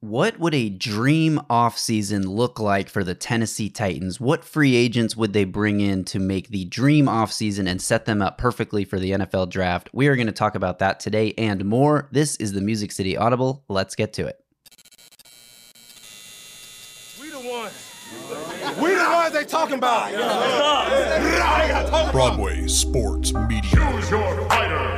What would a dream offseason look like for the Tennessee Titans? What free agents would they bring in to make the dream offseason and set them up perfectly for the NFL draft? We are going to talk about that today and more. This is the Music City Audible. Let's get to it. We the ones. We the ones they talking about. Broadway Sports Media.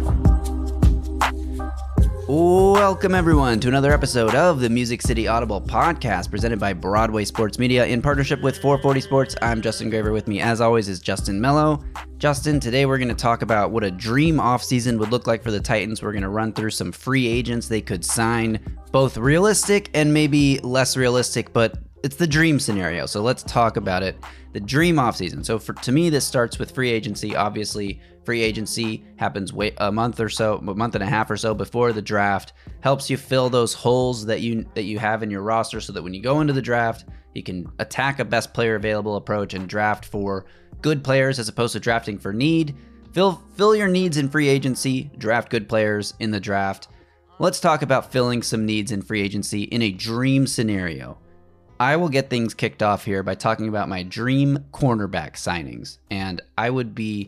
Welcome, everyone, to another episode of the Music City Audible podcast presented by Broadway Sports Media in partnership with 440 Sports. I'm Justin Graver. With me, as always, is Justin Melo. Justin, today we're going to talk about what a dream offseason would look like for the Titans. We're going to run through some free agents they could sign, both realistic and maybe less realistic, but it's the dream scenario. So let's talk about it. The dream offseason. So for to me, this starts with free agency. Obviously, free agency happens a month or so, a month and a half or so before the draft. Helps you fill those holes that you that you have in your roster, so that when you go into the draft, you can attack a best player available approach and draft for good players as opposed to drafting for need. Fill fill your needs in free agency. Draft good players in the draft. Let's talk about filling some needs in free agency in a dream scenario. I will get things kicked off here by talking about my dream cornerback signings. And I would be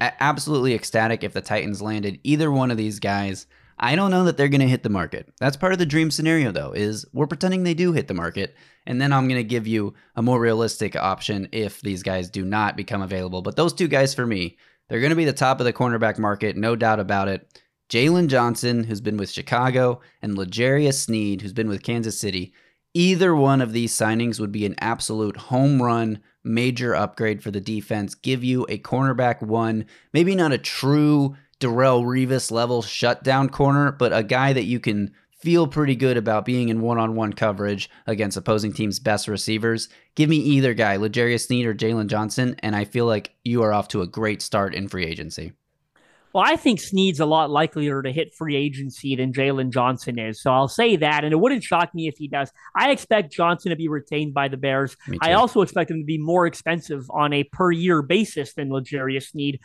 absolutely ecstatic if the Titans landed either one of these guys. I don't know that they're going to hit the market. That's part of the dream scenario though, is we're pretending they do hit the market and then I'm going to give you a more realistic option if these guys do not become available. But those two guys for me, they're going to be the top of the cornerback market, no doubt about it. Jaylon Johnson, who's been with Chicago, and L'Jarius Sneed, who's been with Kansas City. Either one of these signings would be an absolute home run, major upgrade for the defense. Give you a cornerback one, maybe not a true Darrelle Revis level shutdown corner, but a guy that you can feel pretty good about being in one on one coverage against opposing teams' best receivers. Give me either guy, L'Jarius Sneed or Jaylon Johnson, and I feel like you are off to a great start in free agency. Well, I think Sneed's a lot likelier to hit free agency than Jaylon Johnson is. So I'll say that. And it wouldn't shock me if he does. I expect Johnson to be retained by the Bears. I also expect him to be more expensive on a per year basis than L'Jarius Sneed.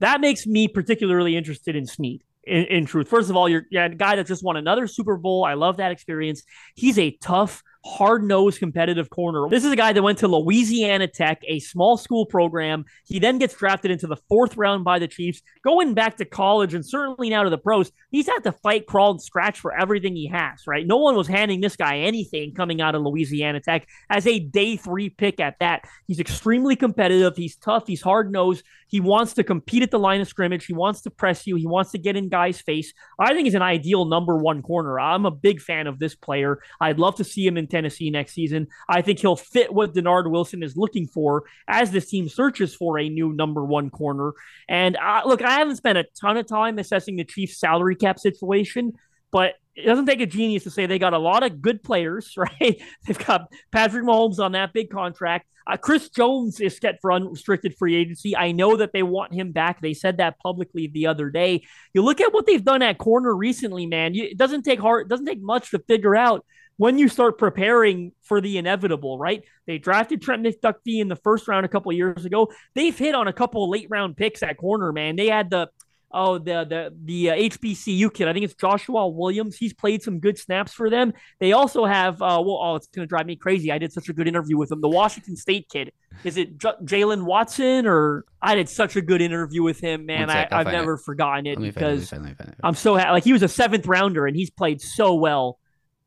That makes me particularly interested in Sneed. In, in truth, first of all, you're, you're a guy that just won another Super Bowl. I love that experience. He's a tough, hard nosed, competitive corner. This is a guy that went to Louisiana Tech, a small school program. He then gets drafted into the fourth round by the Chiefs, going back to college and certainly now to the pros. He's had to fight, crawl, and scratch for everything he has, right? No one was handing this guy anything coming out of Louisiana Tech as a day three pick at that. He's extremely competitive. He's tough. He's hard nosed. He wants to compete at the line of scrimmage. He wants to press you. He wants to get in guys' face. I think he's an ideal number one corner. I'm a big fan of this player. I'd love to see him in Tennessee next season. I think he'll fit what Dennard Wilson is looking for as this team searches for a new number one corner. And uh, look, I haven't spent a ton of time assessing the Chiefs' salary cap situation, but it doesn't take a genius to say they got a lot of good players, right? They've got Patrick Mahomes on that big contract. Uh, Chris Jones is set for unrestricted free agency. I know that they want him back. They said that publicly the other day. You look at what they've done at corner recently, man. You, it doesn't take hard. It doesn't take much to figure out when you start preparing for the inevitable, right? They drafted Trent McDuffie in the first round a couple years ago. They've hit on a couple late round picks at corner, man. They had the oh the the the uh, HBCU kid. I think it's Joshua Williams. He's played some good snaps for them. They also have uh well oh it's gonna drive me crazy. I did such a good interview with him. The Washington State kid. Is it J- Jaylen Watson or I did such a good interview with him, man. I, I've never it. forgotten it because it, let me find it. I'm so ha- like he was a seventh rounder and he's played so well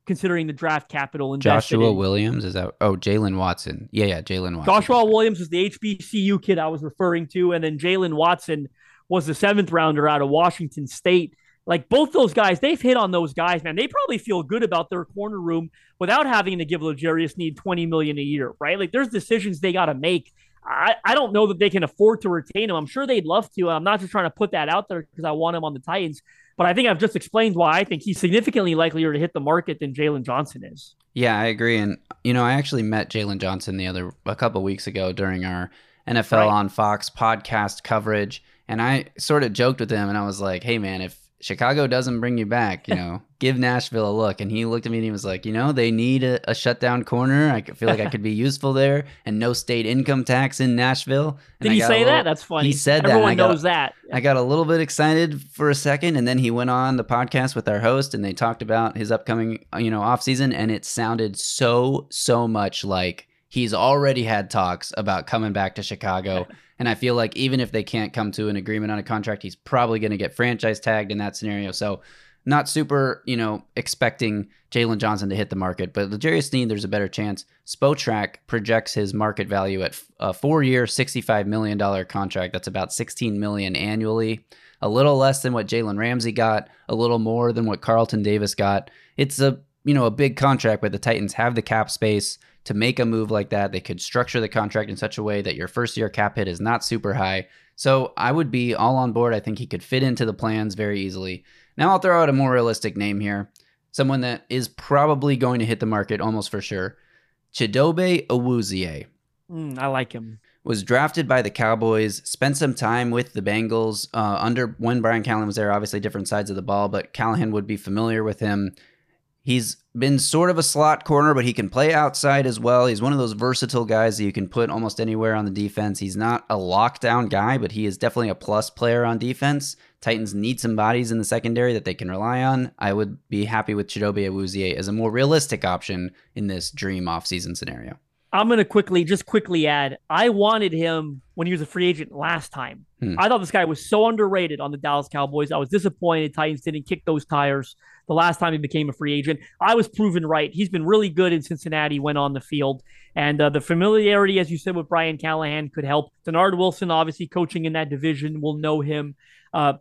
considering the draft capital invested Joshua in. Williams is that? Oh, Jaylen Watson. Yeah, yeah, Jaylen Watson. Joshua Williams was the HBCU kid I was referring to, and then Jaylen Watson was the seventh rounder out of Washington State. Like both those guys, they've hit on those guys, man. They probably feel good about their corner room without having to give L'Jarius Sneed twenty million a year, right? Like there's decisions they got to make. I, I don't know that they can afford to retain him. I'm sure they'd love to. I'm not just trying to put that out there because I want him on the Titans, but I think I've just explained why I think he's significantly likelier to hit the market than Jaylon Johnson is. Yeah, I agree. And you know, I actually met Jaylon Johnson the other a couple weeks ago during our NFL Right. on Fox podcast coverage, and I sort of joked with him, and I was like, "Hey, man, if Chicago doesn't bring you back, you know, give Nashville a look. And he looked at me and he was like, you know, they need a, a shutdown corner. I feel like I could be useful there and no state income tax in Nashville. And Did I he say little- that? That's funny. He said that. Everyone I got- knows that. I got a little bit excited for a second, and then he went on the podcast with our host, and they talked about his upcoming, uh, you know, off season, and it sounded so so much like he's already had talks about coming back to Chicago. And I feel like even if they can't come to an agreement on a contract, he's probably going to get franchise tagged in that scenario. So, not super, you know, expecting Jaylon Johnson to hit the market, but L'Jarius Sneed, there's a better chance. Spotrac projects his market value at a four-year, $65 million contract. That's about 16 million annually. A little less than what Jalen Ramsey got, a little more than what Carlton Davis got. It's a you know a big contract, but the Titans have the cap space to make a move like that. They could structure the contract in such a way that your first year cap hit is not super high. So I would be all on board. I think he could fit into the plans very easily. Now I'll throw out a more realistic name here. Someone that is probably going to hit the market almost for sure. Chidobe Awuzie Mm, I like him. was drafted by the Cowboys, spent some time with the Bengals uh, under when Brian Callahan was there. Obviously, different sides of the ball, but Callahan would be familiar with him. He's been sort of a slot corner, but he can play outside as well. He's one of those versatile guys that you can put almost anywhere on the defense. He's not a lockdown guy, but he is definitely a plus player on defense. Titans need some bodies in the secondary that they can rely on. I would be happy with Chidobe Awuzie as a more realistic option in this dream offseason scenario. I'm going to quickly, just quickly add, I wanted him when he was a free agent last time. Hmm. I thought this guy was so underrated on the Dallas Cowboys. I was disappointed Titans didn't kick those tires the last time he became a free agent. I was proven right. He's been really good in Cincinnati when on the field. And uh, the familiarity, as you said, with Brian Callahan could help. Dennard Wilson, obviously coaching in that division, will know him uh,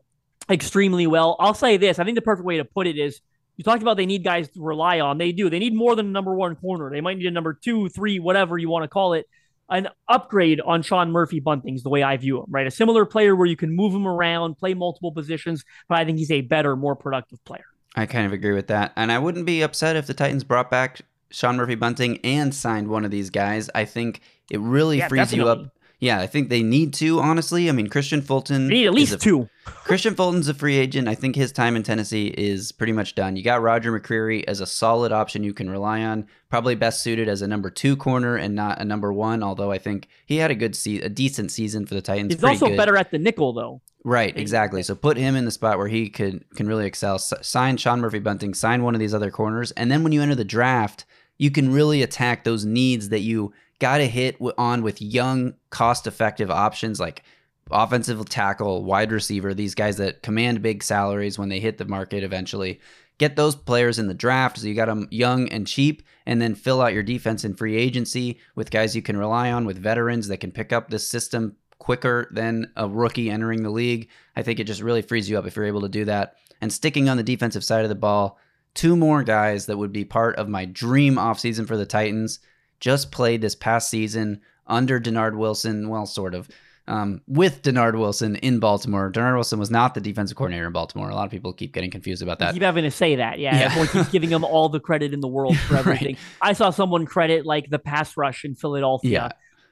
extremely well. I'll say this I think the perfect way to put it is you talked about they need guys to rely on. They do. They need more than a number one corner. They might need a number two, three, whatever you want to call it. An upgrade on Sean Murphy Bunting's the way I view him, right? A similar player where you can move him around, play multiple positions, but I think he's a better, more productive player. I kind of agree with that. And I wouldn't be upset if the Titans brought back Sean Murphy Bunting and signed one of these guys. I think it really Yeah, frees you up. Yeah, I think they need to, honestly. I mean, Kristian Fulton. They need at least a- two. Kristian Fulton's a free agent. I think his time in Tennessee is pretty much done. You got Roger McCreary as a solid option you can rely on. Probably best suited as a number two corner and not a number one. Although I think he had a good se- a decent season for the Titans. He's Pretty also good. better at the nickel, though. Right, exactly. So put him in the spot where he could can really excel. S- sign Sean Murphy Bunting, sign one of these other corners, and then when you enter the draft, you can really attack those needs that you got to hit w- on with young, cost-effective options like offensive tackle, wide receiver, these guys that command big salaries when they hit the market eventually. Get those players in the draft so you got them young and cheap, and then fill out your defense in free agency with guys you can rely on, with veterans that can pick up this system quicker than a rookie entering the league. I think it just really frees you up if you're able to do that. And sticking on the defensive side of the ball, two more guys that would be part of my dream offseason for the Titans just played this past season under Dennard Wilson, well, sort of. Um, with Dennard Wilson in Baltimore. Dennard Wilson was not the defensive coordinator in Baltimore. A lot of people keep getting confused about that. keep having to say that. Yeah. Yeah. Everyone keeps giving him all the credit in the world for Right. everything. I saw someone credit like the pass rush in Philadelphia Yeah.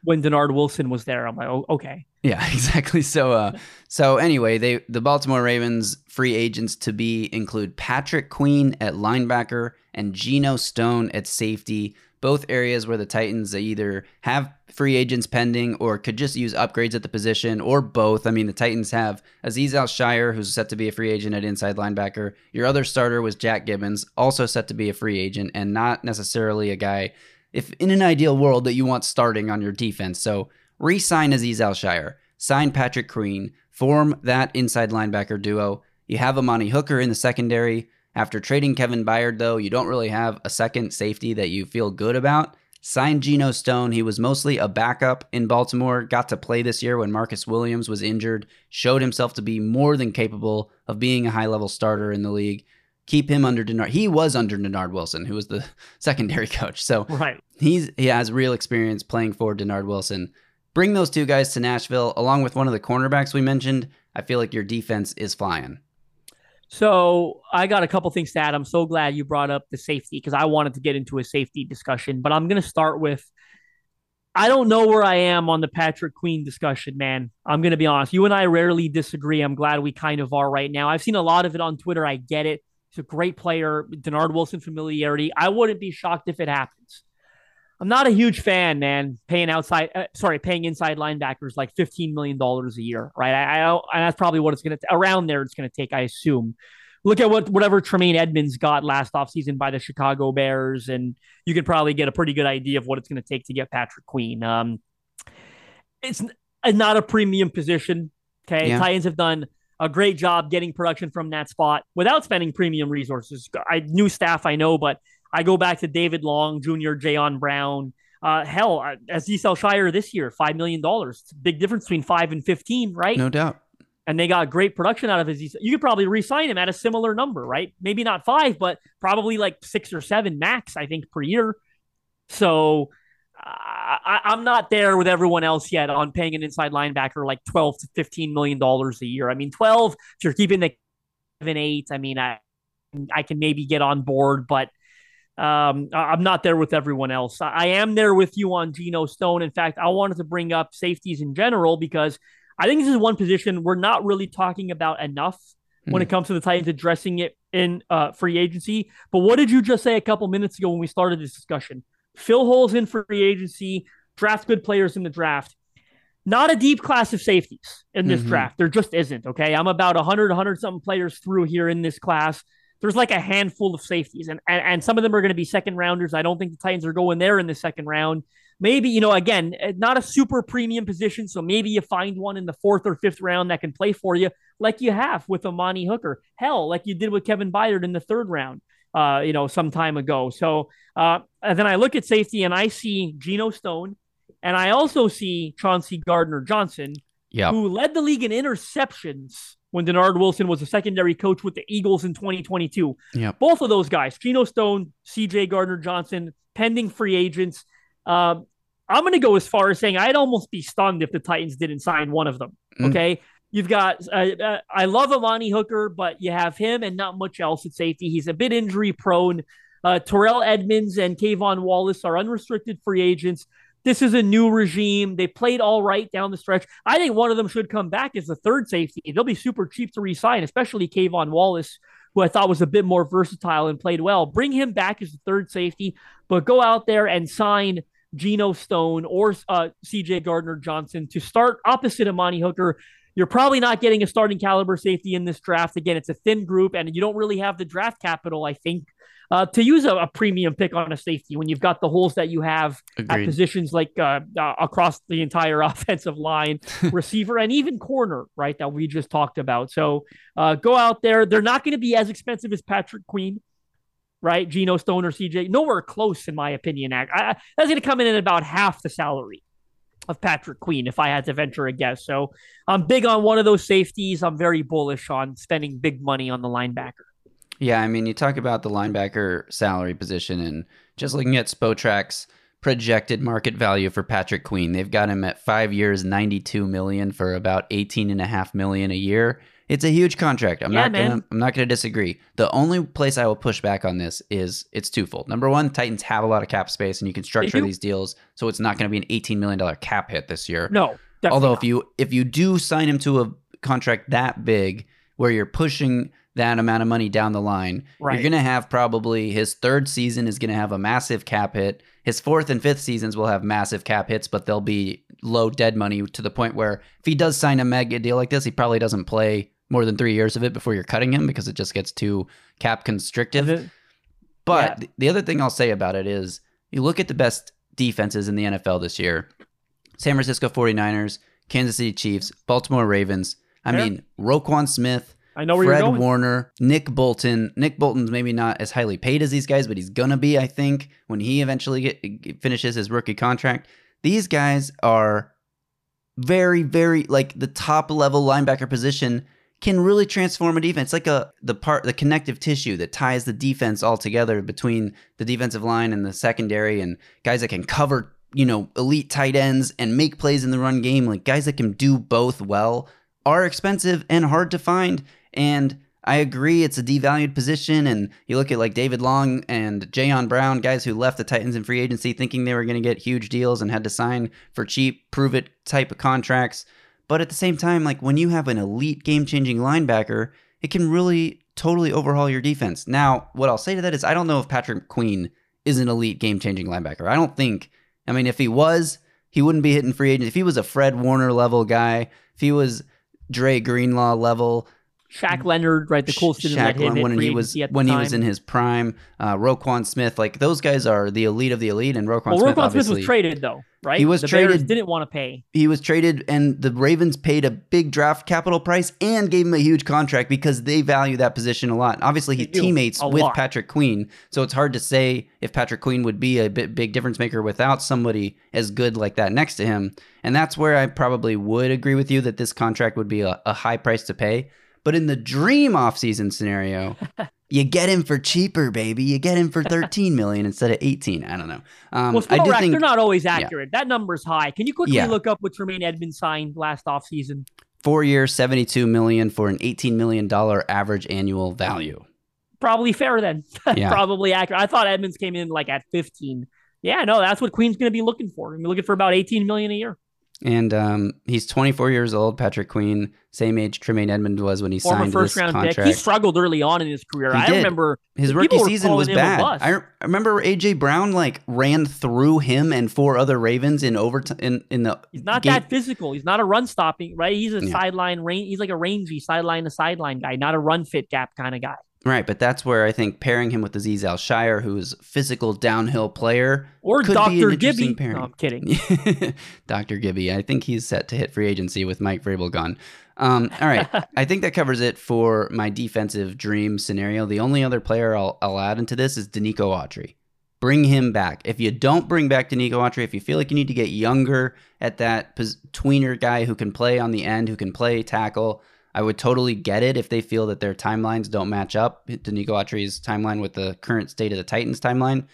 When Dennard Wilson was there. I'm like, oh, okay. Yeah, exactly. So, uh, so anyway, they the Baltimore Ravens free agents to be include Patrick Queen at linebacker and Geno Stone at safety. Both areas where the Titans either have free agents pending or could just use upgrades at the position, or both. I mean, the Titans have Azeez Al-Shaair, who's set to be a free agent at inside linebacker. Your other starter was Jack Gibbens, also set to be a free agent, and not necessarily a guy if in an ideal world that you want starting on your defense. So re-sign Azeez Al-Shaair, sign Patrick Queen, form that inside linebacker duo. You have Amani Hooker in the secondary. After trading Kevin Byard, though, you don't really have a second safety that you feel good about. Sign Geno Stone. He was mostly a backup in Baltimore, got to play this year when Marcus Williams was injured, showed himself to be more than capable of being a high level starter in the league. Keep him under Dennard. He was under Dennard Wilson, who was the secondary coach. So Right. he's he has real experience playing for Dennard Wilson. Bring those two guys to Nashville along with one of the cornerbacks we mentioned. I feel like your defense is flying. So I got a couple things to add. I'm so glad you brought up the safety because I wanted to get into a safety discussion, but I'm going to start with I don't know where I am on the Patrick Queen discussion, man. I'm going to be honest. You and I rarely disagree. I'm glad we kind of are right now. I've seen a lot of it on Twitter. I get it. He's a great player. Dennard Wilson familiarity. I wouldn't be shocked if it happens. I'm not a huge fan, man. Paying outside, uh, sorry, paying inside linebackers like 15 million dollars a year, right? I, I, and that's probably what it's going to around there. It's going to take, I assume. Look at what whatever Tremaine Edmunds got last offseason by the Chicago Bears, and you could probably get a pretty good idea of what it's going to take to get Patrick Queen. Um, it's not a premium position. Okay, yeah. Titans have done a great job getting production from that spot without spending premium resources. I new staff, I know, but I go back to David Long Jr., Jayon Brown. Uh, hell, uh, Azeez Al-Shaair this year, $5 million. Big difference between 5 and 15, right? No doubt. And they got great production out of his. You could probably re sign him at a similar number, right? Maybe not five, but probably like six or seven max, I think, per year. So I, am not there with everyone else yet on paying an inside linebacker like 12 to 15 million dollars a year. I mean, 12 if you're keeping the seven eight. I mean, I I can maybe get on board, but um, I'm not there with everyone else. I am there with you on Geno Stone. In fact, I wanted to bring up safeties in general because I think this is one position we're not really talking about enough mm. when it comes to the Titans addressing it in uh, free agency. But what did you just say a couple minutes ago when we started this discussion? Fill holes in free agency, draft good players in the draft. Not a deep class of safeties in this mm-hmm. draft. There just isn't. Okay. I'm about 100, 100 something players through here in this class there's like a handful of safeties, and, and, and some of them are going to be second rounders. I don't think the Titans are going there in the second round. Maybe, you know, again, eh, not a super premium position. So maybe you find one in the fourth or fifth round that can play for you, like you have with Amani Hooker. Hell, like you did with Kevin Byard in the third round, uh, you know, some time ago. So uh, and then I look at safety and I see Geno Stone, and I also see Chauncey Gardner Johnson, yep. who led the league in interceptions when Dennard Wilson was a secondary coach with the Eagles in 2022. Yeah. Both of those guys, Geno Stone, CJ Gardner Johnson, pending free agents. Uh, I'm going to go as far as saying I'd almost be stunned if the Titans didn't sign one of them. Mm. You've got, uh, uh, I love Amani Hooker, but you have him and not much else at safety. He's a bit injury prone. Uh, Terrell Edmunds and K'Von Wallace are unrestricted free agents. This is a new regime. They played all right down the stretch. I think one of them should come back as the third safety. They'll be super cheap to resign, especially K'Von Wallace, who I thought was a bit more versatile and played well. Bring him back as the third safety, but go out there and sign Geno Stone or uh, CJ Gardner Johnson to start opposite Amani Hooker. You're probably not getting a starting caliber safety in this draft. Again, it's a thin group, and you don't really have the draft capital, I think, uh, to use a, a, premium pick on a safety when you've got the holes that you have Agreed. at positions like uh, uh, across the entire offensive line, receiver, and even corner, right? That we just talked about. So uh, go out there. They're not going to be as expensive as Patrick Queen. Right, Geno Stone or CJ, nowhere close in my opinion. I, I, that's going to come in at about half the salary of Patrick Queen, if I had to venture a guess. So I'm big on one of those safeties. I'm very bullish on spending big money on the linebacker. Yeah, I mean, you talk about the linebacker salary position and just looking at Spotrac's projected market value for Patrick Queen. They've got him at five years, 92 million for about 18 and a half million a year. It's a huge contract. I'm yeah, not gonna I'm not gonna disagree. The only place I will push back on this is it's twofold. Number one, Titans have a lot of cap space and you can structure these deals so it's not gonna be an $18 million cap hit this year. No. Although not. if you if you do sign him to a contract that big where you're pushing that amount of money down the line. Right. You're going to have probably his third season is going to have a massive cap hit. His fourth and fifth seasons will have massive cap hits, but they'll be low dead money to the point where if he does sign a mega deal like this, he probably doesn't play more than three years of it before you're cutting him because it just gets too cap constrictive. But yeah. the other thing I'll say about it is you look at the best defenses in the NFL this year San Francisco 49ers, Kansas City Chiefs, Baltimore Ravens. I yeah. mean, Roquan Smith, I know where Fred you're going. Warner, Nick Bolton. Nick Bolton's maybe not as highly paid as these guys, but he's gonna be, I think, when he eventually get, finishes his rookie contract. These guys are very, very like the top level linebacker position can really transform a defense. It's like a the part the connective tissue that ties the defense all together between the defensive line and the secondary and guys that can cover, you know, elite tight ends and make plays in the run game, like guys that can do both well are expensive and hard to find. And I agree it's a devalued position. And you look at like David Long and Jayon Brown, guys who left the Titans in free agency thinking they were going to get huge deals and had to sign for cheap, prove it type of contracts. But at the same time, like when you have an elite game changing linebacker, it can really totally overhaul your defense. Now, what I'll say to that is I don't know if Patrick Queen is an elite game changing linebacker. I don't think, I mean, if he was, he wouldn't be hitting free agent. If he was a Fred Warner level guy, if he was Dre Greenlaw level, Shaq Leonard, right? The Colts didn't let Shaq him hit when he was agency at the when he was in his prime, uh, Roquan Smith, like those guys are the elite of the elite, and Roquan well, Smith Roquan Smith obviously was traded though, right? He was the Bears traded- didn't want to pay. he was traded and the Ravens paid a big draft capital price and gave him a huge contract because they value that position a lot. Obviously, he's teammates with lot. Patrick Queen, so it's hard to say if Patrick Queen would be a bit big difference maker without somebody as good like that next to him. And that's where I probably would agree with you that this contract would be a, a high price to pay. But in the dream offseason scenario, you get him for cheaper, baby. You get him for 13 million instead of 18. I don't know. Um, well, I do Spotrac, think they're not always accurate. That number's high. Can you quickly Yeah. look up what Tremaine Edmunds signed last offseason? four years, 72 million for an 18 million dollar average annual value. Probably fair then. Yeah. Probably accurate. I thought Edmunds came in like at 15. Yeah, no, that's what Queen's going to be looking for. Mean, looking for about 18 million a year. And um, he's 24 years old. Patrick Queen, same age Tremaine Edmond was when he Former signed first this round contract. pick. He struggled early on in his career. He I did. remember His rookie season was bad. I remember AJ Brown like ran through him and four other Ravens in overtime in, in the He's not game- that physical. He's not a run stopping, right? He's a Yeah. sideline range. He's like a rangy sideline to sideline guy, not a run fit gap kind of guy. Right, but that's where I think pairing him with Azeez Al-Shaair, who's physical downhill player, Or could be an Dr. Gibby. pairing. No, I'm kidding. Dr. Gibby. I think he's set to hit free agency with Mike Vrabel gone. Um, all right. I think that covers it for my defensive dream scenario. The only other player I'll, I'll add into this is Denico Autry. Bring him back. If you don't bring back Denico Autry, if you feel like you need to get younger at that tweener guy who can play on the end, who can play tackle, I would totally get it if they feel that their timelines don't match up. Denico Autry's timeline with the current state of the Titans timeline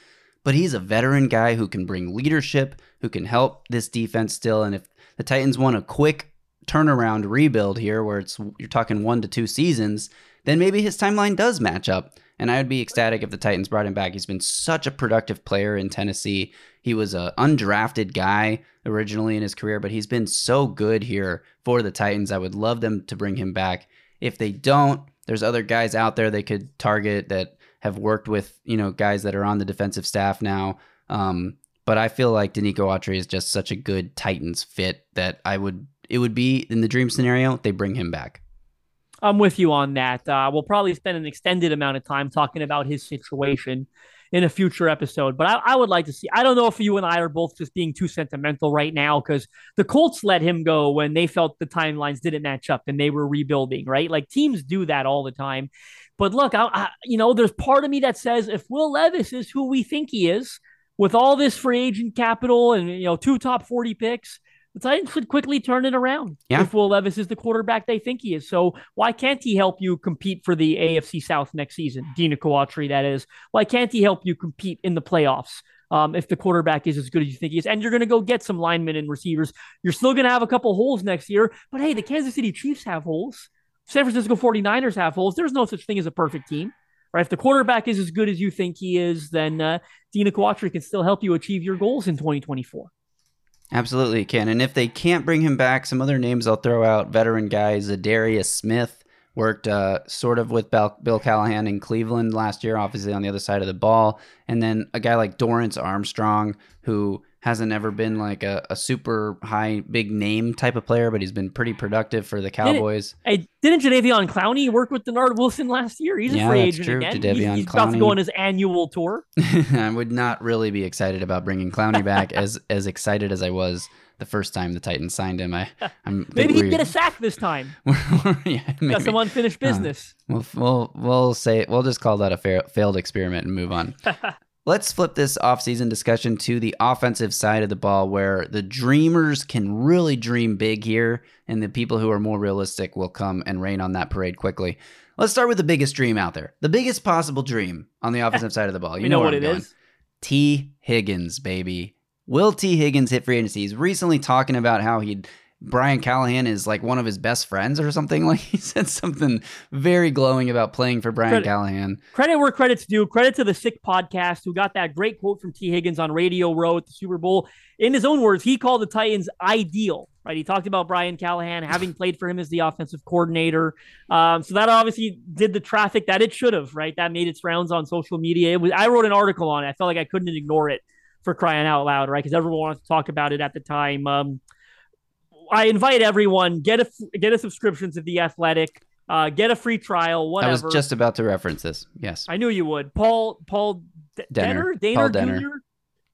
but he's a veteran guy who can bring leadership, who can help this defense still. And if the Titans want a quick turnaround rebuild here, where it's you're talking one to two seasons, then maybe his timeline does match up. And I would be ecstatic if the Titans brought him back. He's been such a productive player in Tennessee. He was a undrafted guy originally in his career, but he's been so good here for the Titans. I would love them to bring him back. If they don't, there's other guys out there they could target that have worked with you know guys that are on the defensive staff now. Um, but I feel like Denico Autry is just such a good Titans fit that I would it would be in the dream scenario they bring him back. I'm with you on that. Uh, we'll probably spend an extended amount of time talking about his situation in a future episode. But I, I would like to see. I don't know if you and I are both just being too sentimental right now because the Colts let him go when they felt the timelines didn't match up and they were rebuilding. Right, like teams do that all the time. But look, I, I, you know, there's part of me that says if Will Levis is who we think he is, with all this free agent capital and you know two top 40 picks the Titans could quickly turn it around Yeah. if Will Levis is the quarterback they think he is. So why can't he help you compete for the AFC South next season? Denico Autry, that is. Why can't he help you compete in the playoffs? Um, if the quarterback is as good as you think he is, and you're going to go get some linemen and receivers, you're still going to have a couple holes next year. But hey, the Kansas City Chiefs have holes. San Francisco 49ers have holes. There's no such thing as a perfect team. Right? If the quarterback is as good as you think he is, then uh, Denico Autry can still help you achieve your goals in 2024. Absolutely can. And if they can't bring him back, some other names I'll throw out veteran guys, Darius Smith worked uh, sort of with Bill Callahan in Cleveland last year, obviously on the other side of the ball. And then a guy like Dorance Armstrong, who hasn't ever been like a, a super high, big name type of player, but he's been pretty productive for the Cowboys. Hey, didn't Jadeveon Clowney work with Dennard Wilson last year? He's a free agent true. again. Jadeveon he's he's about to go Clowney. on his annual tour. I would not really be excited about bringing Clowney back as as excited as I was the first time the Titans signed him. I I'm Maybe he'd get a sack this time. yeah, Got some unfinished uh, business. We'll, we'll we'll say we'll just call that a fair, failed experiment and move on. Let's flip this offseason discussion to the offensive side of the ball where the dreamers can really dream big here and the people who are more realistic will come and rain on that parade quickly. Let's start with the biggest dream out there. The biggest possible dream on the offensive side of the ball. You know, where what I'm it going. is. Tee Higgins, baby. Will Tee Higgins hit free agency? He's recently talking about how he'd Brian Callahan is like one of his best friends or something. Like he said something very glowing about playing for Brian Credit- Callahan. Credit where credit's due. Credit to the Sick podcast who got that great quote from Tee Higgins on Radio Row at the Super Bowl. In his own words, he called the Titans ideal. Right, he talked about Brian Callahan having played for him as the offensive coordinator. Um, so that obviously did the traffic that it should have. Right, that made its rounds on social media. It was. I wrote an article on it. I felt like I couldn't ignore it for crying out loud. Right, because everyone wanted to talk about it at the time. Um, I invite everyone get a get a subscription to the Athletic. Uh, get a free trial. Whatever. I was just about to reference this. Yes. I knew you would. Paul Paul D- Dehner. Dehner, Dehner. Jr.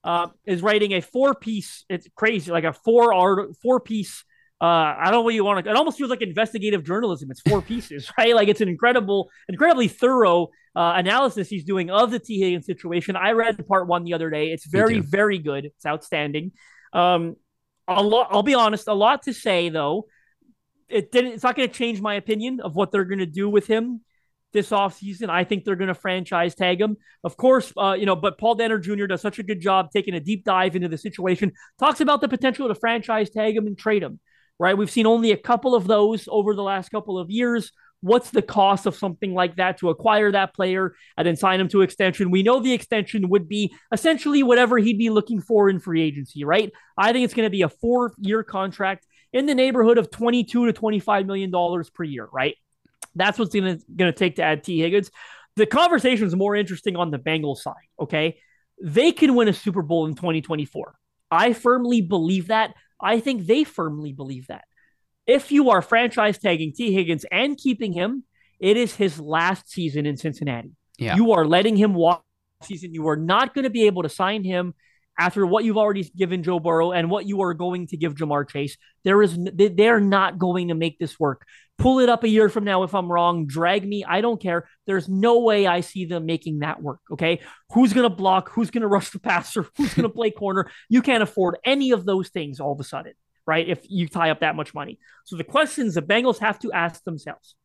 Uh, is writing a four piece. It's crazy, like a four art four piece. Uh, I don't know what you want to. It almost feels like investigative journalism. It's four pieces, right? Like it's an incredible, incredibly thorough uh, analysis he's doing of the Tee Higgins situation. I read part one the other day. It's very, very good. It's outstanding. Um, a lot. I'll be honest. A lot to say though. It didn't. It's not going to change my opinion of what they're going to do with him this offseason. I think they're going to franchise tag him. Of course, uh, you know, but Paul Dehner Jr. does such a good job taking a deep dive into the situation, talks about the potential to franchise tag him and trade him, right? We've seen only a couple of those over the last couple of years. What's the cost of something like that to acquire that player and then sign him to extension? We know the extension would be essentially whatever he'd be looking for in free agency, right? I think it's going to be a four year contract in the neighborhood of 22 to 25 million dollars per year, right? That's what's going to take to add Tee Higgins. The conversation is more interesting on the Bengals side, okay? They can win a Super Bowl in 2024. I firmly believe that. I think they firmly believe that. If you are franchise tagging Tee Higgins and keeping him, it is his last season in Cincinnati. Yeah. You are letting him walk season. You are not going to be able to sign him after what you've already given Joe Burrow and what you are going to give Ja'Marr Chase. There is they- they're not going to make this work. Pull it up a year from now if I'm wrong. Drag me. I don't care. There's no way I see them making that work. Okay. Who's going to block? Who's going to rush the passer? Who's going to play corner? You can't afford any of those things all of a sudden, right? If you tie up that much money. So the questions the Bengals have to ask themselves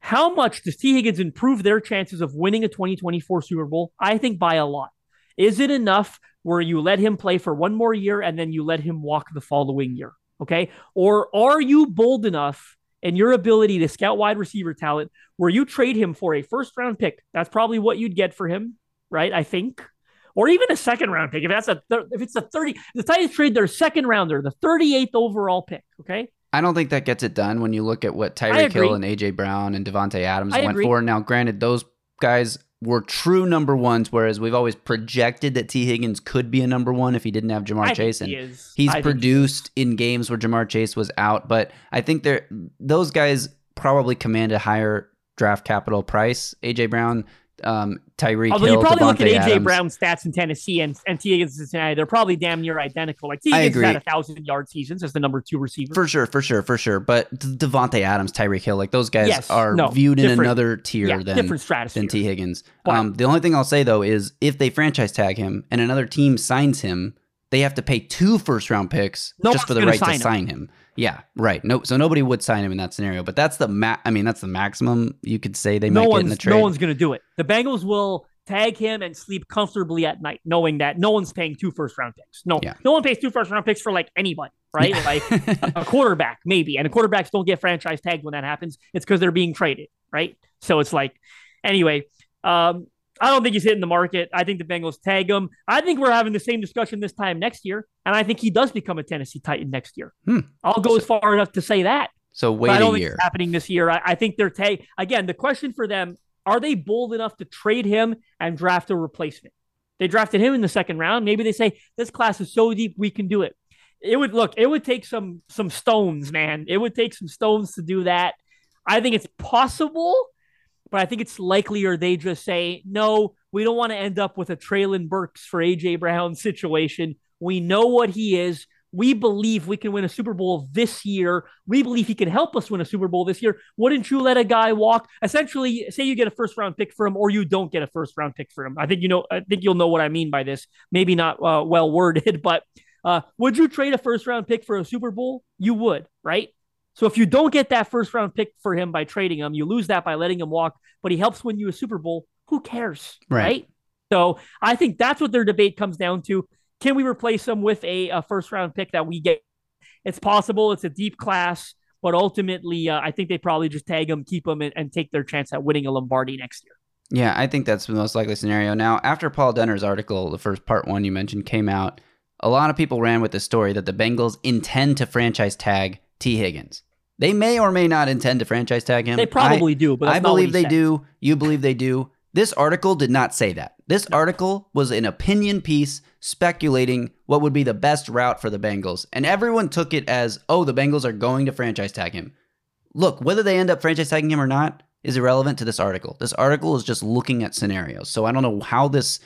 how much does Tee Higgins improve their chances of winning a 2024 Super Bowl? I think by a lot. Is it enough where you let him play for one more year and then you let him walk the following year? Okay. Or are you bold enough in your ability to scout wide receiver talent where you trade him for a first round pick? That's probably what you'd get for him, right? I think. Or even a second round pick. If that's a if it's a 30, the Titans trade their second rounder, the 38th overall pick. Okay. I don't think that gets it done when you look at what Tyreek. Hill and AJ Brown and Davante Adams I went agree. for. Now, granted, those guys were true number ones, whereas we've always projected that Tee Higgins could be a number one if he didn't have Ja'Marr I Chase. And he is. he's I think he produced in games where Ja'Marr Chase was out, but I think they're those guys probably command a higher draft capital price. AJ Brown, um, Tyreek Although Hill, you probably look at AJ Adams. Brown's stats in Tennessee and, and Tee Higgins in Cincinnati, they're probably damn near identical. Like Tee Has had a thousand yard seasons as the number two receiver. For sure, for sure, for sure. But Davante Adams, Tyreek Hill, like those guys Yes, are no, viewed in another tier yeah, than different stratosphere. than Tee Higgins. But- Um, the only thing I'll say though is if they franchise tag him and another team signs him, they have to pay two first round picks No just for the right to him. sign him. Yeah, right. No, so nobody would sign him in that scenario. But that's the ma- I mean, that's the maximum you could say they no might get in the trade. no one's going to do it. The Bengals will tag him and sleep comfortably at night, knowing that no one's paying two first round picks. No, Yeah. no one pays two first round picks for like anybody, right? Like a quarterback, maybe. And quarterbacks don't get franchise tagged when that happens. It's because they're being traded, right? So it's like, anyway, um, I don't think he's hitting the market. I think the Bengals tag him. I think we're having the same discussion this time next year, and I think he does become a Tennessee Titan next year. Hmm. I'll go as far enough to say that. so But wait I don't a think year. it's happening this year. I, I think they're tag again. The question for them: Are they bold enough to trade him and draft a replacement? They drafted him in the second round. Maybe they say this class is so deep we can do it. It would look. It would take some some stones, man. It would take some stones to do that. I think it's possible, but I think it's likelier they just say no. We don't want to end up with a Treylon Burks for AJ Brown situation. We know what he is. We believe we can win a Super Bowl this year. We believe he can help us win a Super Bowl this year. Wouldn't you let a guy walk? Essentially, say you get a first round pick for him, or you don't get a first round pick for him. I think you know. I think you'll know what I mean by this. Maybe not uh, well worded, but uh, would you trade a first round pick for a Super Bowl? You would, right? So if you don't get that first round pick for him by trading him, you lose that by letting him walk, but he helps win you a Super Bowl. Who cares? Right. Right. So I think that's what their debate comes down to. Can we replace him with a, a first round pick that we get It's possible it's a deep class, but ultimately, uh, I think they probably just tag him, keep him, and, and take their chance at winning a Lombardi next year. Yeah, I think that's the most likely scenario. Now, after Paul Dehner's article, the first part one you mentioned came out, a lot of people ran with the story that the Bengals intend to franchise tag Tee Higgins. They may or may not intend to franchise tag him. They probably I, do, but I that's not what believe they said. do. You believe they do. This article did not say that. This article was an opinion piece speculating what would be the best route for the Bengals. And everyone took it as, oh, the Bengals are going to franchise tag him. Look, whether they end up franchise tagging him or not is irrelevant to this article. This article is just looking at scenarios. So I don't know how this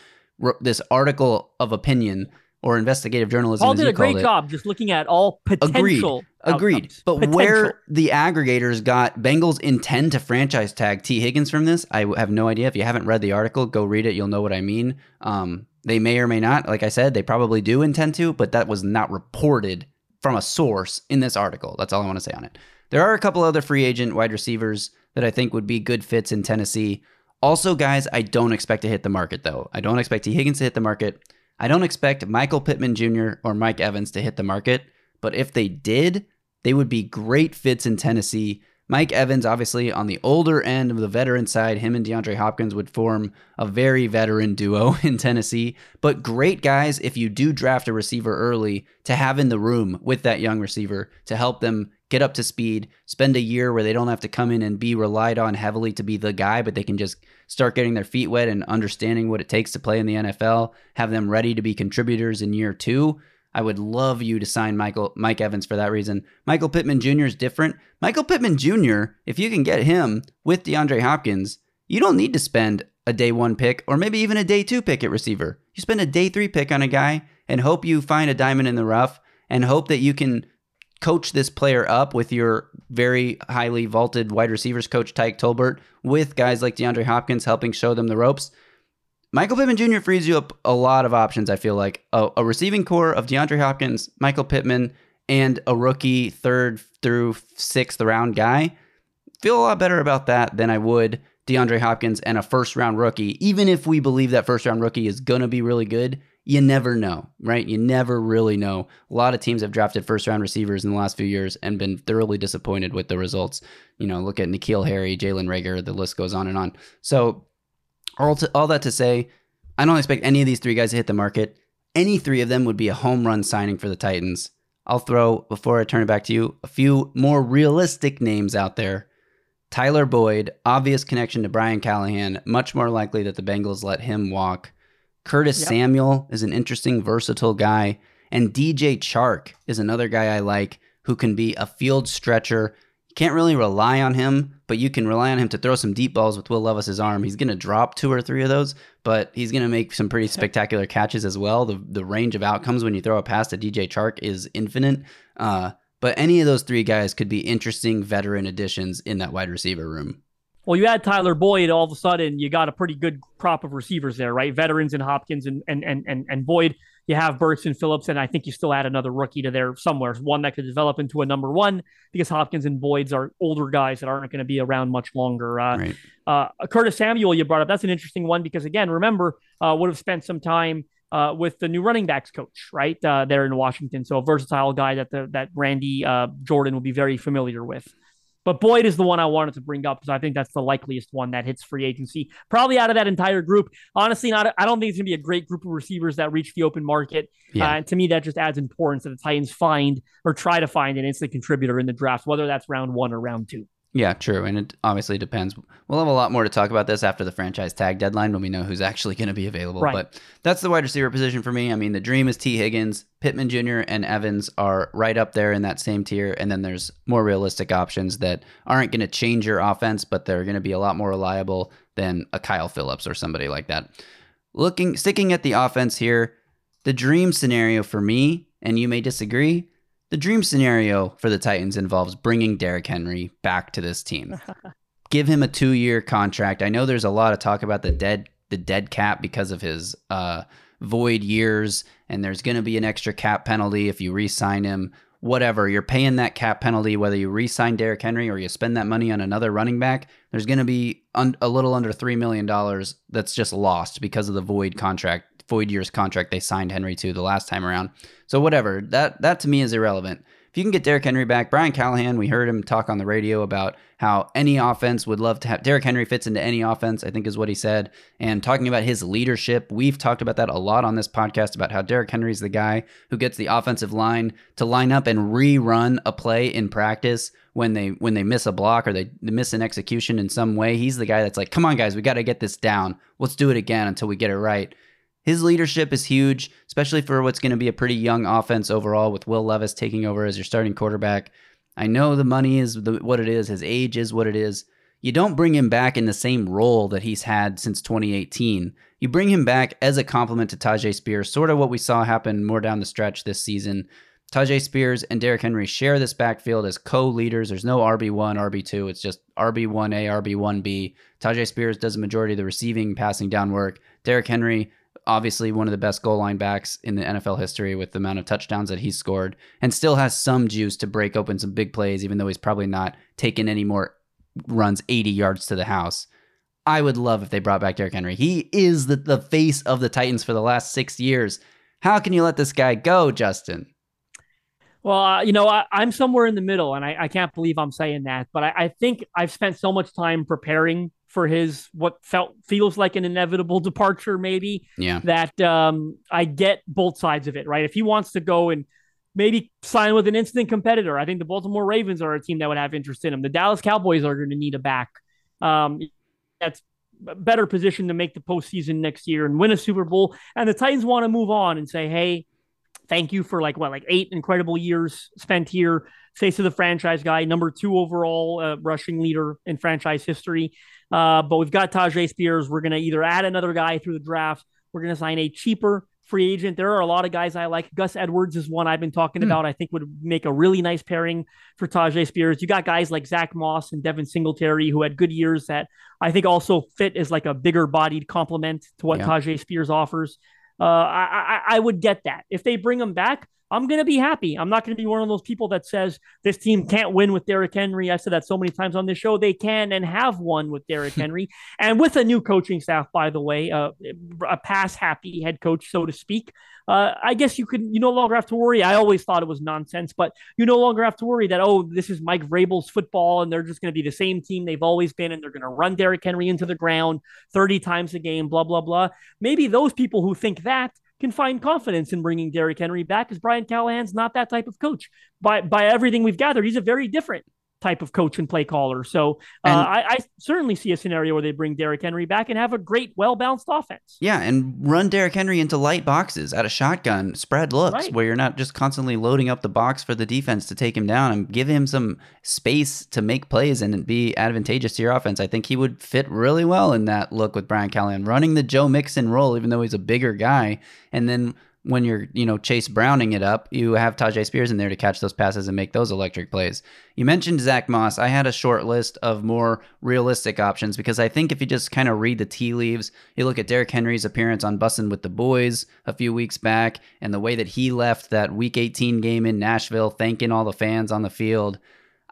this article of opinion or investigative journalism Paul did a great job just looking at all potential. Agreed. outcomes. But Potential. where the aggregators got Bengals intend to franchise tag Tee Higgins from this, I have no idea. If you haven't read the article, go read it. You'll know what I mean. Um, they may or may not. Like I said, they probably do intend to, but that was not reported from a source in this article. That's all I want to say on it. There are a couple other free agent wide receivers that I think would be good fits in Tennessee. Also, guys, I don't expect to hit the market, though. I don't expect Tee Higgins to hit the market. I don't expect Michael Pittman Jr. or Mike Evans to hit the market. But if they did, they would be great fits in Tennessee. Mike Evans, obviously, on the older end of the veteran side, him and DeAndre Hopkins would form a very veteran duo in Tennessee. But great guys, if you do draft a receiver early, to have in the room with that young receiver to help them get up to speed, spend a year where they don't have to come in and be relied on heavily to be the guy, but they can just start getting their feet wet and understanding what it takes to play in the NFL, have them ready to be contributors in year two. I would love you to sign Michael Mike Evans for that reason. Michael Pittman Jr. is different. Michael Pittman Jr., if you can get him with DeAndre Hopkins, you don't need to spend a day one pick or maybe even a day two pick at receiver. You spend a day three pick on a guy and hope you find a diamond in the rough and hope that you can coach this player up with your very highly vaulted wide receivers coach Tyke Tolbert with guys like DeAndre Hopkins helping show them the ropes. Michael Pittman Jr. frees you up a lot of options, I feel like. A, a receiving corps of DeAndre Hopkins, Michael Pittman, and a rookie third through sixth round guy. Feel a lot better about that than I would DeAndre Hopkins and a first round rookie. Even if we believe that first round rookie is going to be really good, you never know, right? You never really know. A lot of teams have drafted first round receivers in the last few years and been thoroughly disappointed with the results. You know, look at N'Keal Harry, Jalen Reagor, the list goes on and on. So, all, to, all that to say, I don't expect any of these three guys to hit the market. Any three of them would be a home run signing for the Titans. I'll throw, before I turn it back to you, a few more realistic names out there. Tyler Boyd, obvious connection to Brian Callahan, much more likely that the Bengals let him walk. Curtis Yep. Samuel is an interesting, versatile guy. And DJ Chark is another guy I like who can be a field stretcher. Can't really rely on him, but you can rely on him to throw some deep balls with Will Levis's arm. He's going to drop two or three of those, but he's going to make some pretty spectacular catches as well. The the range of outcomes when you throw a pass to DJ Chark is infinite. Uh, but any of those three guys could be interesting veteran additions in that wide receiver room. Well, you add Tyler Boyd, all of a sudden you got a pretty good crop of receivers there, right? Veterans and Hopkins and and and and, and Boyd. You have Burks and Phillips, and I think you still add another rookie to there somewhere, one that could develop into a number one because Hopkins and Boyd's are older guys that aren't going to be around much longer. Uh, Right. uh, Curtis Samuel, you brought up, that's an interesting one because again, remember, uh, would have spent some time uh, with the new running backs coach, right uh, there in Washington. So a versatile guy that the, that Randy uh, Jordan will be very familiar with. But Boyd is the one I wanted to bring up because I think that's the likeliest one that hits free agency. Probably out of that entire group. Honestly, not. I don't think it's gonna be a great group of receivers that reach the open market. Yeah. Uh, and to me, that just adds importance that the Titans find or try to find an instant contributor in the draft, whether that's round one or round two. Yeah, true. And it obviously depends. We'll have a lot more to talk about this after the franchise tag deadline when we know who's actually going to be available. Right. But that's the wide receiver position for me. I mean, the dream is Tee Higgins. Pittman Jr. and Evans are right up there in that same tier. And then there's more realistic options that aren't going to change your offense, but they're going to be a lot more reliable than a Kyle Philips or somebody like that. Looking, sticking at the offense here, the dream scenario for me, and you may disagree, the dream scenario for the Titans involves bringing Derrick Henry back to this team. Give him a two-year contract. I know there's a lot of talk about the dead the dead cap because of his uh, void years, and there's going to be an extra cap penalty if you re-sign him. Whatever you're paying that cap penalty, whether you re-sign Derrick Henry or you spend that money on another running back, there's going to be un- a little under three million dollars that's just lost because of the void contract, void years contract they signed Henry to the last time around. So whatever that that to me is irrelevant. if you can get Derrick Henry back, Brian Callahan, we heard him talk on the radio about how any offense would love to have Derrick Henry fits into any offense, I think is what he said. And talking about his leadership, we've talked about that a lot on this podcast about how Derrick Henry is the guy who gets the offensive line to line up and rerun a play in practice when they when they miss a block or they miss an execution in some way. He's the guy that's like, "Come on guys, we got to get this down. Let's do it again until we get it right." His leadership is huge, especially for what's going to be a pretty young offense overall with Will Levis taking over as your starting quarterback. I know the money is the, what it is, his age is what it is. You don't bring him back in the same role that he's had since 2018. You bring him back as a complement to Tyjae Spears, sort of what we saw happen more down the stretch this season. Tyjae Spears and Derrick Henry share this backfield as co-leaders. There's no RB1, RB2. It's just RB1A, RB1B. Tyjae Spears does a majority of the receiving, passing down work. Derrick Henry obviously one of the best goal line backs in the NFL history with the amount of touchdowns that he's scored and still has some juice to break open some big plays, even though he's probably not taking any more runs 80 yards to the house. I would love if they brought back Derrick Henry. He is the, the face of the Titans for the last six years. How can you let this guy go, Justin? Well, uh, you know, I, am somewhere in the middle, and I, I, can't believe I'm saying that, but I, I think I've spent so much time preparing for his what felt feels like an inevitable departure, maybe. Yeah. That um, I get both sides of it, right? If he wants to go and maybe sign with an instant competitor, I think the Baltimore Ravens are a team that would have interest in him. The Dallas Cowboys are going to need a back. Um, that's better position to make the postseason next year and win a Super Bowl. And the Titans want to move on and say, hey, thank you for like what, like eight incredible years spent here. Face of the franchise guy, number two overall uh, rushing leader in franchise history. Uh, but we've got Tyjae Spears. We're going to either add another guy through the draft. We're going to sign a cheaper free agent. There are a lot of guys I like. Gus Edwards is one I've been talking mm. about. I think would make a really nice pairing for Tyjae Spears. You got guys like Zach Moss and Devin Singletary who had good years that I think also fit as like a bigger bodied complement to what yeah. Tyjae Spears offers. Uh, I, I, I would get that if they bring him back. I'm going to be happy. I'm not going to be one of those people that says this team can't win with Derrick Henry. I said that so many times on this show. They can and have won with Derrick Henry. and with a new coaching staff, by the way, uh, a pass happy head coach, so to speak. Uh, I guess you could, you no longer have to worry. I always thought it was nonsense, but you no longer have to worry that, oh, this is Mike Vrabel's football and they're just going to be the same team they've always been and they're going to run Derrick Henry into the ground 30 times a game, blah, blah, blah. Maybe those people who think that can find confidence in bringing Derrick Henry back because Brian Callahan's not that type of coach. By by everything we've gathered, he's a very different type of coach and play caller. So uh, I, I, certainly see a scenario where they bring Derrick Henry back and have a great, well balanced offense. Yeah, and run Derrick Henry into light boxes at a shotgun spread looks right. where you're not just constantly loading up the box for the defense to take him down and give him some space to make plays and be advantageous to your offense. I think he would fit really well in that look with Brian Callahan running the Joe Mixon role, even though he's a bigger guy, and then when you're, you know, Chase Browning it up, you have Tyjae Spears in there to catch those passes and make those electric plays. You mentioned Zach Moss. I had a short list of more realistic options because I think if you just kind of read the tea leaves, you look at Derrick Henry's appearance on Bussin' with the Boys a few weeks back and the way that he left that Week 18 game in Nashville, thanking all the fans on the field.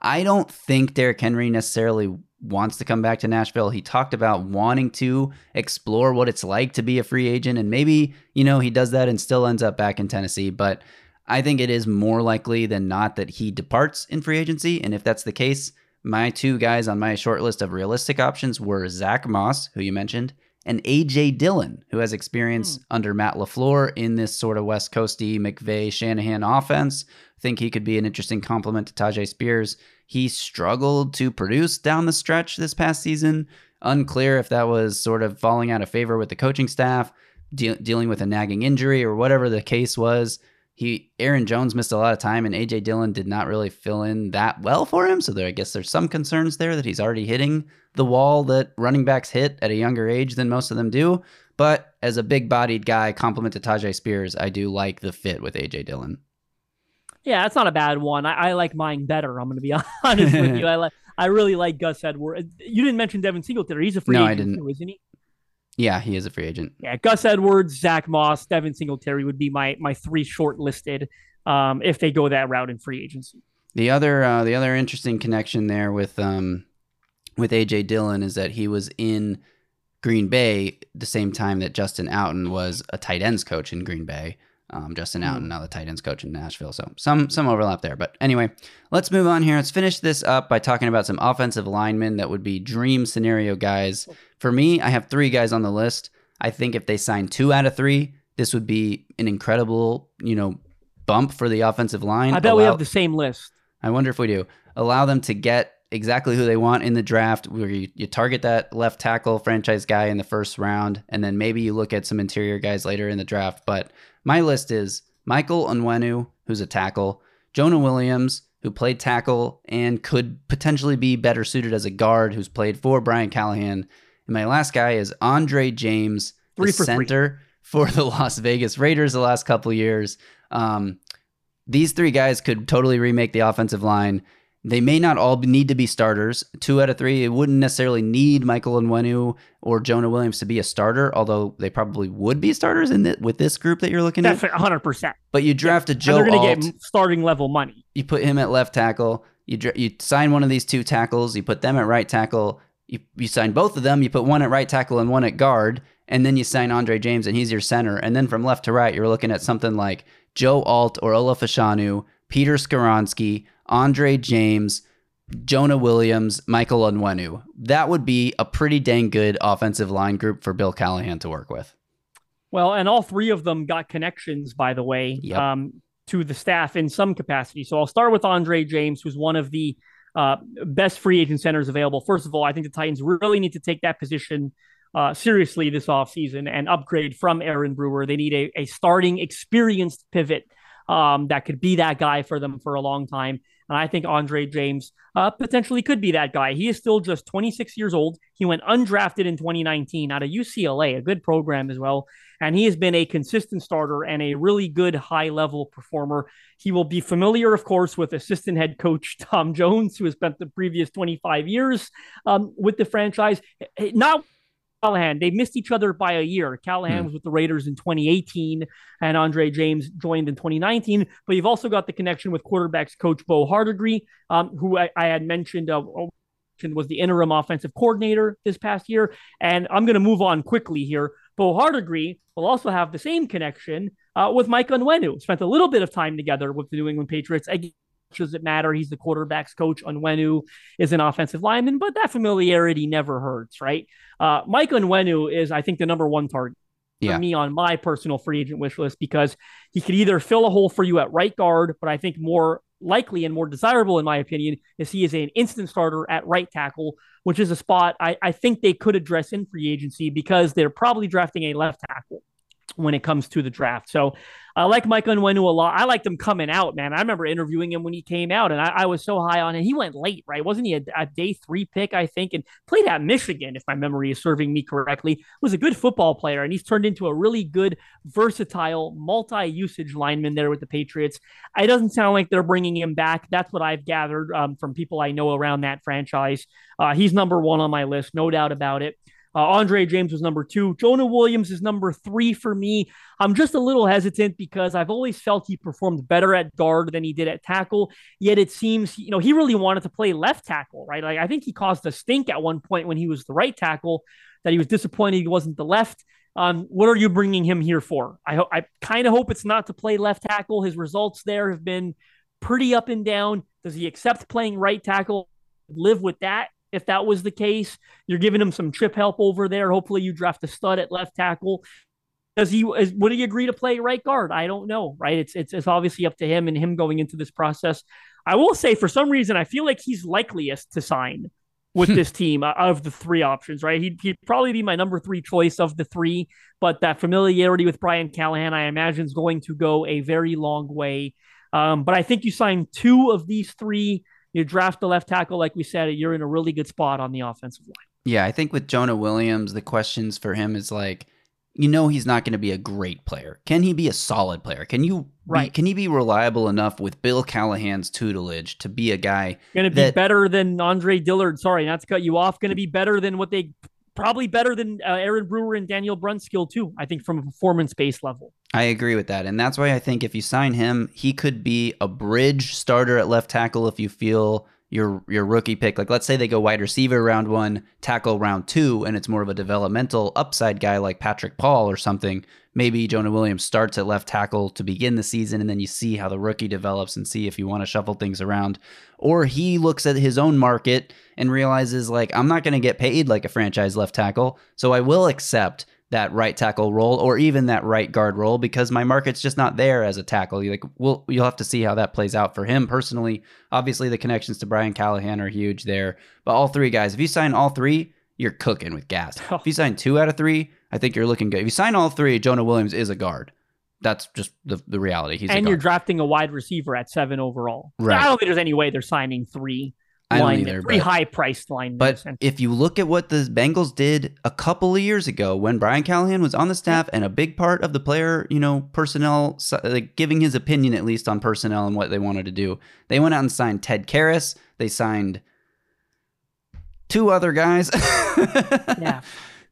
I don't think Derrick Henry necessarily wants to come back to Nashville. He talked about wanting to explore what it's like to be a free agent. And maybe, you know, he does that and still ends up back in Tennessee. But I think it is more likely than not that he departs in free agency. And if that's the case, my two guys on my short list of realistic options were Zach Moss, who you mentioned, and AJ Dillon, who has experience hmm. under Matt LaFleur in this sort of West Coasty McVay Shanahan offense. I think he could be an interesting complement to Tyjae Spears. He struggled to produce down the stretch this past season. Unclear if that was sort of falling out of favor with the coaching staff, de- dealing with a nagging injury, or whatever the case was. He Aaron Jones missed a lot of time, and AJ Dillon did not really fill in that well for him. So there, I guess there's some concerns there that he's already hitting the wall that running backs hit at a younger age than most of them do. But as a big-bodied guy, compliment to Tyjae Spears, I do like the fit with AJ Dillon. Yeah, that's not a bad one. I, I like mine better. I'm going to be honest with you. I like. I really like Gus Edwards. You didn't mention Devin Singletary. He's a free no, agent, I didn't. too, isn't he? Yeah, he is a free agent. Yeah, Gus Edwards, Zach Moss, Devin Singletary would be my my three shortlisted um, if they go that route in free agency. The other uh, the other interesting connection there with um, with AJ Dillon is that he was in Green Bay the same time that Justin Outten was a tight ends coach in Green Bay. Um, Justin Outten now the Titans coach in Nashville. So some some overlap there. But anyway, let's move on here. Let's finish this up by talking about some offensive linemen that would be dream scenario guys. For me, I have three guys on the list. I think if they sign two out of three, this would be an incredible, you know, bump for the offensive line. I bet we have the same list. I wonder if we do allow them to get exactly who they want in the draft, where you, you target that left tackle franchise guy in the first round, and then maybe you look at some interior guys later in the draft. But my list is Michael Onwenu, who's a tackle, Jonah Williams, who played tackle and could potentially be better suited as a guard, who's played for Brian Callahan. And my last guy is Andre James, Three the for three. center for the Las Vegas Raiders the last couple years. Um, these three guys could totally remake the offensive line. They may not all be- need to be starters. Two out of three, it wouldn't necessarily need Michael Onwenu or Jonah Williams to be a starter, although they probably would be starters in the, with this group that you're looking at. Definitely 100%. But you draft a And Joe they're going to get starting level money. you put him at left tackle. You dra- you sign one of these two tackles. You put them at right tackle. You you sign both of them. You put one at right tackle and one at guard, and then you sign Andre James and he's your center. And then from left to right, you're looking at something like Joe Alt or Olu Fashanu, Peter Skoronski, Andre James, Jonah Williams, Michael Onwenu. That would be a pretty dang good offensive line group for Bill Callahan to work with. Well, and all three of them got connections, by the way, Yep. um, to the staff in some capacity. So I'll start with Andre James, who's one of the uh, best free agent centers available. First of all, I think the Titans really need to take that position uh, seriously this offseason and upgrade from Aaron Brewer. They need a, a starting, experienced pivot um, that could be that guy for them for a long time. And I think Andre James uh, potentially could be that guy. He is still just 26 years old. He went undrafted in 2019 out of UCLA, a good program as well. And he has been a consistent starter and a really good high level performer. He will be familiar, of course, with assistant head coach Tom Jones, who has spent the previous 25 years um, with the franchise. Not Callahan. They missed each other by a year. Callahan Hmm. was with the Raiders in 2018, and Andre James joined in 2019. But you've also got the connection with quarterbacks coach Bo Hardegree, um, who I, I had mentioned uh, was the interim offensive coordinator this past year. And I'm going to move on quickly here. Bo Hardegree will also have the same connection uh, with Mike Onwenu. Spent a little bit of time together with the New England Patriots. Again, does it matter? He's the quarterback's coach. Onwenu is an offensive lineman, but that familiarity never hurts, right? Uh, Mike Onwenu is, I think, the number one target for Yeah. me on my personal free agent wish list because he could either fill a hole for you at right guard, but I think more likely and more desirable, in my opinion, is he is an instant starter at right tackle, which is a spot I, I think they could address in free agency because they're probably drafting a left tackle when it comes to the draft. So I like Mike Onwenu a lot. I liked him coming out, man. I remember interviewing him when he came out, and I, I was so high on him. He went late, right? Wasn't he a, a day three pick, I think, and played at Michigan, if my memory is serving me correctly. Was a good football player, and he's turned into a really good, versatile, multi-usage lineman there with the Patriots. It doesn't sound like they're bringing him back. That's what I've gathered um, from people I know around that franchise. Uh, he's number one on my list, no doubt about it. Uh, Andre James was number two. Jonah Williams is number three for me. I'm just a little hesitant because I've always felt he performed better at guard than he did at tackle. Yet it seems, you know, he really wanted to play left tackle, right? Like I think he caused a stink at one point when he was the right tackle that he was disappointed he wasn't the left. Um, what are you bringing him here for? I hope I kind of hope it's not to play left tackle. His results there have been pretty up and down. Does he accept playing right tackle? Live with that if that was the case. You're giving him some trip help over there. Hopefully, you draft a stud at left tackle. Does he is, would he agree to play right guard? I don't know. Right? It's, it's it's obviously up to him and him going into this process. I will say for some reason I feel like he's likeliest to sign with this team uh, of the three options. Right? He'd, he'd probably be my number three choice of the three. But that familiarity with Brian Callahan, I imagine, is going to go a very long way. Um, but I think you sign two of these three you draft the left tackle, like we said, you're in a really good spot on the offensive line. Yeah, I think with Jonah Williams, the questions for him is like, you know, he's not going to be a great player. Can he be a solid player? Can you, be- Right. can he be reliable enough with Bill Callahan's tutelage to be a guy? Going to be That- better than Andre Dillard. Sorry, not to cut you off. Going to be better than what they probably better than uh, Aaron Brewer and Daniel Brunskill too. I think from a performance based level. I agree with that, and that's why I think if you sign him, he could be a bridge starter at left tackle if you feel your your rookie pick. Like let's say they go wide receiver round one, tackle round two, and it's more of a developmental upside guy like Patrick Paul or something. Maybe Jonah Williams starts at left tackle to begin the season, and then you see how the rookie develops and see if you want to shuffle things around. Or he looks at his own market and realizes, like, I'm not going to get paid like a franchise left tackle, so I will accept that right tackle role or even that right guard role because my market's just not there as a tackle. You like we'll you'll have to see how that plays out for him personally. Obviously the connections to Brian Callahan are huge there. But all three guys, if you sign all three, you're cooking with gas. Oh. If you sign two out of three, I think you're looking good. If you sign all three, Jonah Williams is a guard. That's just the, the reality. He's and you're drafting a wide receiver at seven overall. Right. I don't think there's any way they're signing three don't either, three high priced line. But And if you look at what the Bengals did a couple of years ago when Brian Callahan was on the staff and a big part of the player, you know, personnel, like giving his opinion at least on personnel and what they wanted to do, they went out and signed Ted Karras. They signed two other guys. yeah,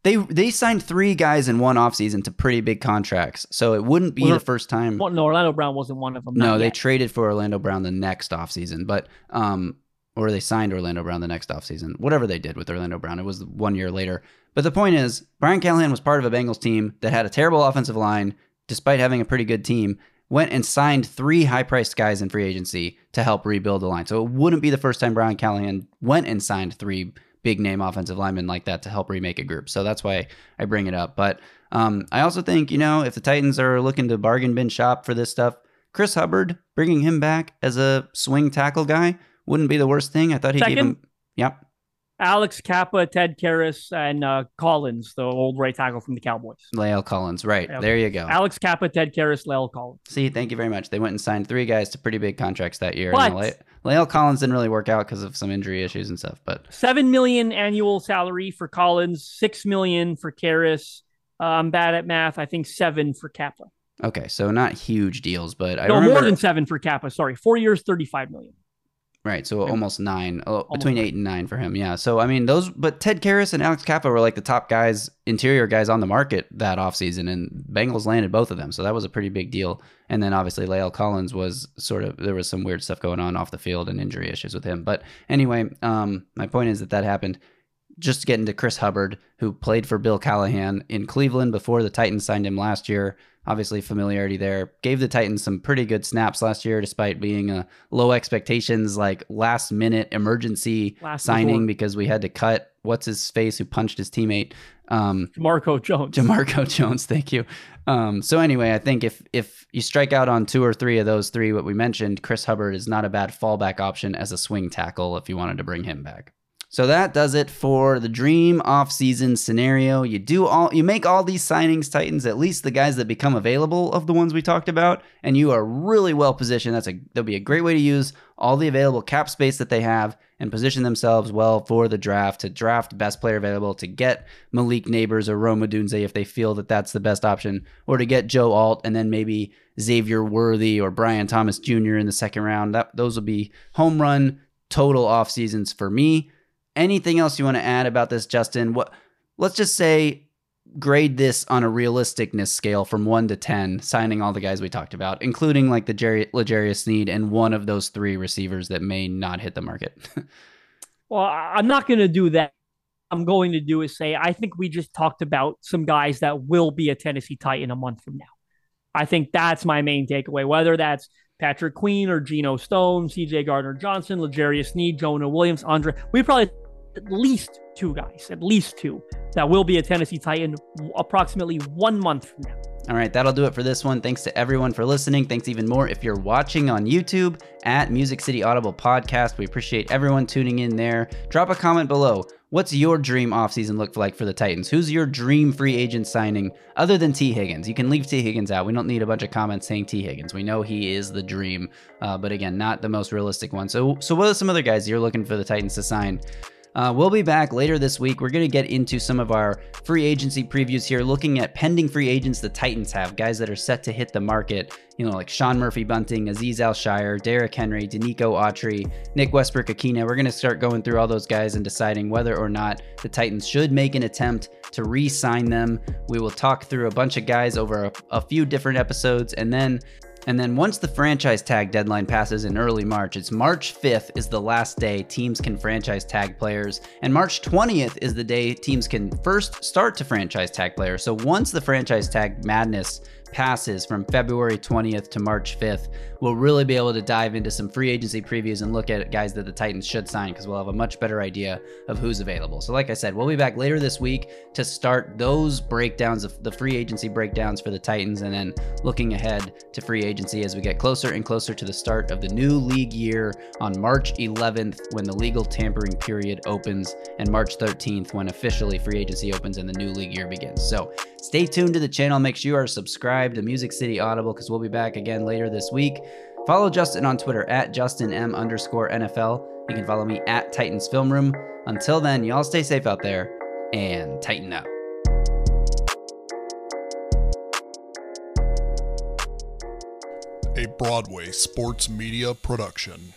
They they signed three guys in one offseason to pretty big contracts. So it wouldn't be Well, the first time. well, no, Orlando Brown wasn't one of them. No, they yet. traded for Orlando Brown the next offseason, but um or they signed Orlando Brown the next offseason. Whatever they did with Orlando Brown, it was one year later. But the point is, Brian Callahan was part of a Bengals team that had a terrible offensive line despite having a pretty good team. Went and signed three high-priced guys in free agency to help rebuild the line. So it wouldn't be the first time Brian Callahan went and signed three big name offensive linemen like that to help remake a group. So that's why I bring it up. But um, I also think, you know, if the Titans are looking to bargain bin shop for this stuff, Chris Hubbard, bringing him back as a swing tackle guy wouldn't be the worst thing. I thought he gave him. Yep. Alex Cappa, Ted Karras, and uh, Collins, the old right tackle from the Cowboys. La'el Collins. Right. Yep. There you go. Alex Cappa, Ted Karras, Lyle Collins. See, thank you very much. They went and signed three guys to pretty big contracts that year. But- La'el Collins didn't really work out because of some injury issues and stuff. But Seven million annual salary for Collins, six million for Karras. Uh, I'm bad at math. I think seven for Cappa. okay, so not huge deals, but I no, remember. more than seven for Cappa. Sorry, four years, thirty-five million. Right, so almost nine, oh, Almost between eight and nine for him. Yeah, so I mean those, but Ted Karras and Alex Cappa were like the top guys, interior guys on the market that offseason, and Bengals landed both of them, so that was a pretty big deal. And then obviously La'el Collins was sort of there was some weird stuff going on off the field and injury issues with him. But anyway, um, my point is that that happened. Just getting to get into Chris Hubbard, who played for Bill Callahan in Cleveland before the Titans signed him last year. Obviously, familiarity there. Gave the Titans some pretty good snaps last year, despite being a low expectations, like last minute emergency Last signing resort. because we had to cut what's his face who punched his teammate. Um, Marco Jones. Jamarco Jones, thank you. Um, so anyway, I think if if you strike out on two or three of those three, what we mentioned, Chris Hubbard is not a bad fallback option as a swing tackle if you wanted to bring him back. So that does it for the dream off-season scenario. You do all you make all these signings, Titans, at least the guys that become available of the ones we talked about, and you are really well positioned. That's a that'll be a great way to use all the available cap space that they have and position themselves well for the draft to draft best player available to get Malik Nabers or Rome Odunze if they feel that that's the best option, or to get Joe Alt and then maybe Xavier Worthy or Brian Thomas Jr. in the second round. That those will be home run total off seasons for me. Anything else you want to add about this, Justin? What let's just say grade this on a realisticness scale from one to ten, signing all the guys we talked about, including like the Jerry L'Jarius Sneed and one of those three receivers that may not hit the market. Well, I'm not going to do that. I'm going to do is say I think we just talked about some guys that will be a Tennessee Titan a month from now. I think that's my main takeaway. Whether that's Patrick Queen or Geno Stone, C.J. Gardner Johnson, L'Jarius Sneed, Jonah Williams, Andre, we probably at least two guys, at least two that will be a Tennessee Titan approximately one month from now. All right, that'll do it for this one. Thanks to everyone for listening. Thanks even more if you're watching on YouTube at Music City Audible Podcast. We appreciate everyone tuning in there. Drop a comment below. What's your dream offseason look like for the Titans? Who's your dream free agent signing other than Tee Higgins? You can leave Tee Higgins out. We don't need a bunch of comments saying Tee Higgins. We know he is the dream, uh, but again, not the most realistic one. So, so what are some other guys you're looking for the Titans to sign? Uh, we'll be back later this week. We're going to get into some of our free agency previews here, looking at pending free agents the Titans have, guys that are set to hit the market, you know, like Sean Murphy Bunting, Azeez Al-Shaair, Derrick Henry, Denico Autry, Nick Westbrook Ikhine. We're going to start going through all those guys and deciding whether or not the Titans should make an attempt to re-sign them. We will talk through a bunch of guys over a, a few different episodes and then and then once the franchise tag deadline passes in early March, it's March 5th is the last day teams can franchise tag players, and March 20th is the day teams can first start to franchise tag players. So once the franchise tag madness passes from February 20th to March 5th, we'll really be able to dive into some free agency previews and look at guys that the Titans should sign because we'll have a much better idea of who's available. So, like I said, we'll be back later this week to start those breakdowns of the free agency breakdowns for the Titans and then looking ahead to free agency as we get closer and closer to the start of the new league year on March 11th when the legal tampering period opens and March 13th when officially free agency opens and the new league year begins. So, stay tuned to the channel. Make sure you are subscribed subscribe to Music City Audible because we'll be back again later this week. Follow Justin on Twitter at JustinM underscore NFL. You can follow me at Titans Film Room. Until then, y'all stay safe out there and tighten up. A Broadway sports media production.